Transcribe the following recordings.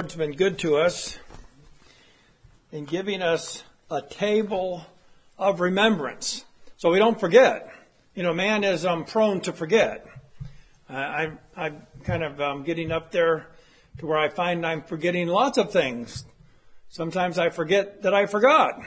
Lord's been good to us in giving us a table of remembrance so we don't forget. You know, man is um, prone to forget. Uh, I'm, I'm kind of um, getting up there to where I find I'm forgetting lots of things. Sometimes I forget that I forgot.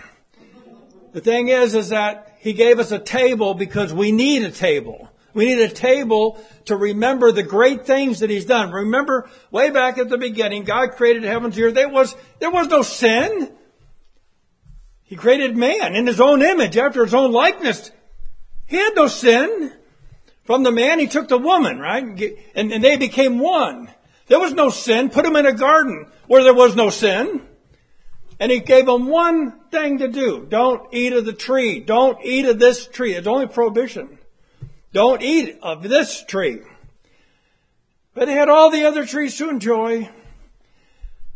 The thing is, is that he gave us a table because we need a table. We need a table to remember the great things that He's done. Remember, way back at the beginning, God created heavens and earth. There was, there was no sin. He created man in His own image, after His own likeness. He had no sin. From the man, He took the woman, right? And, and they became one. There was no sin. Put them in a garden where there was no sin. And he gave them one thing to do. Don't eat of the tree. Don't eat of this tree. It's only prohibition. Don't eat of this tree. But they had all the other trees to enjoy.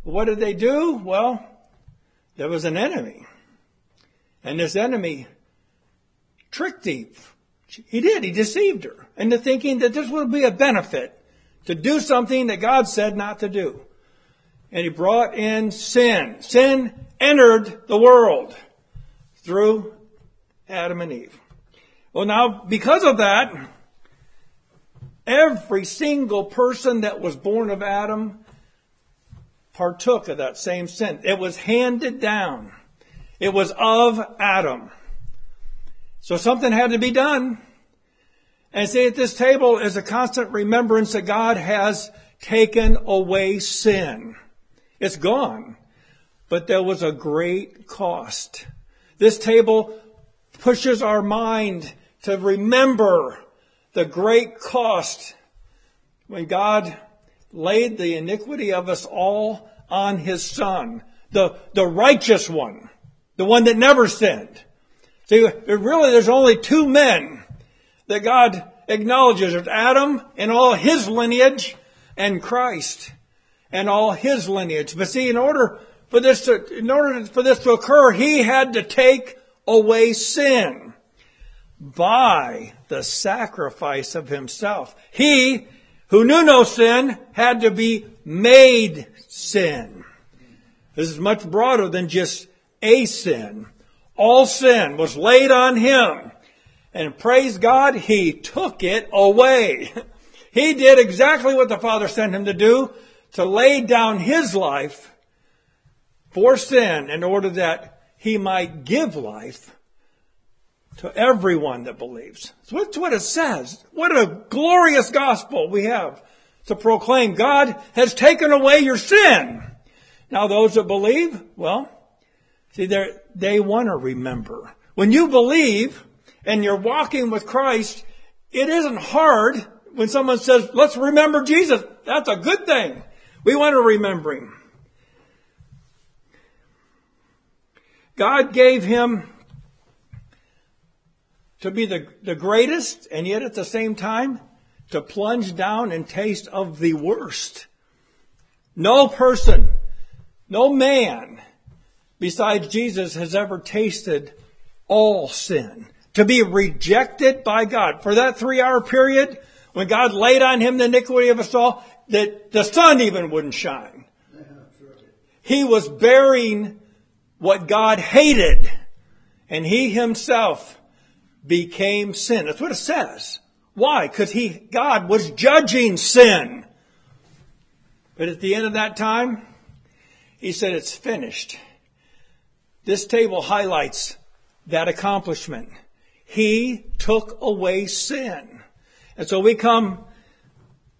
What did they do? Well, there was an enemy. And this enemy tricked Eve. He did. He deceived her into thinking that this would be a benefit to do something that God said not to do. And he brought in sin. Sin entered the world through Adam and Eve. Well, now, because of that, every single person that was born of Adam partook of that same sin. It was handed down. It was of Adam. So something had to be done. And see, at this table is a constant remembrance that God has taken away sin. It's gone. But there was a great cost. This table pushes our mind to remember the great cost when God laid the iniquity of us all on his son, the, the righteous one, the one that never sinned. See, really there's only two men that God acknowledges. There's Adam and all his lineage and Christ and all his lineage. But see, in order for this to, in order for this to occur, he had to take away sin by the sacrifice of himself. He, who knew no sin, had to be made sin. This is much broader than just a sin. All sin was laid on him. And praise God, he took it away. He did exactly what the Father sent him to do, to lay down his life for sin in order that he might give life to everyone that believes. That's what it says. What a glorious gospel we have to proclaim. God has taken away your sin. Now those that believe, well, see, they want to remember. When you believe and you're walking with Christ, it isn't hard when someone says, let's remember Jesus. That's a good thing. We want to remember him. God gave him to be the, the greatest and yet at the same time to plunge down and taste of the worst. No person, no man besides Jesus has ever tasted all sin. To be rejected by God for that three hour period when God laid on him the iniquity of us all, that the sun even wouldn't shine. He was bearing what God hated and he himself became sin. That's what it says. Why? Because he, God was judging sin. But at the end of that time, he said, it's finished. This table highlights that accomplishment. He took away sin. And so we come,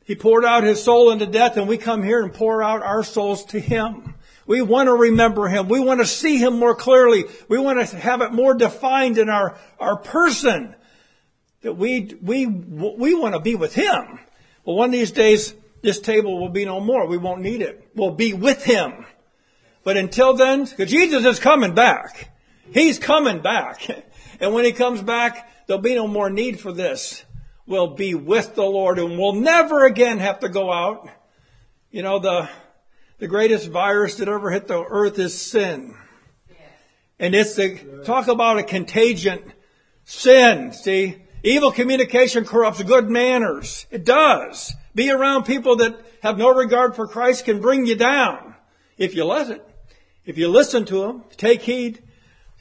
he poured out his soul into death and we come here and pour out our souls to him. We want to remember Him. We want to see Him more clearly. We want to have it more defined in our, our person. That we, we, we want to be with Him. Well, one of these days, this table will be no more. We won't need it. We'll be with Him. But until then, because Jesus is coming back. He's coming back. And when He comes back, there'll be no more need for this. We'll be with the Lord and we'll never again have to go out. You know, the, the greatest virus that ever hit the earth is sin. And it's the, talk about a contagion. Sin, see? Evil communication corrupts good manners. It does. Be around people that have no regard for Christ can bring you down. if you let it. If you listen to them, take heed.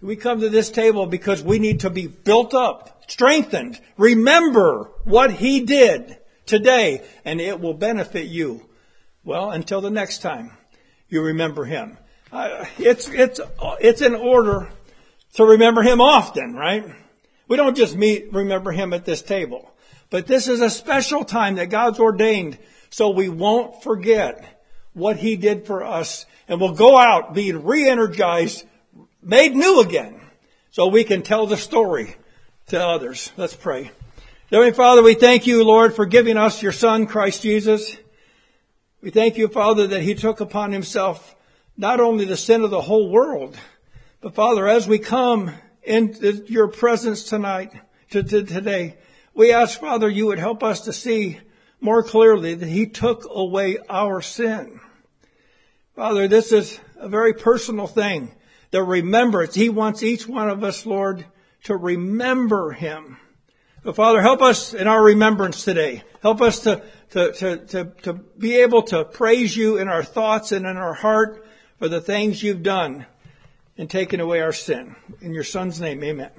We come to this table because we need to be built up, strengthened. Remember what he did today and it will benefit you. Well, until the next time you remember him. Uh, it's, it's, it's in order to remember him often, right? We don't just meet, remember him at this table. But this is a special time that God's ordained so we won't forget what he did for us and we'll go out being re-energized, made new again so we can tell the story to others. Let's pray. Heavenly Father, we thank you, Lord, for giving us your Son, Christ Jesus. We thank you, Father, that he took upon himself not only the sin of the whole world, but Father, as we come into your presence tonight, to, to today, we ask, Father, you would help us to see more clearly that he took away our sin. Father, this is a very personal thing. The remembrance. He wants each one of us, Lord, to remember him. But Father, help us in our remembrance today. Help us to, to, to, to, to be able to praise you in our thoughts and in our heart for the things you've done and taken away our sin. In your son's name, amen.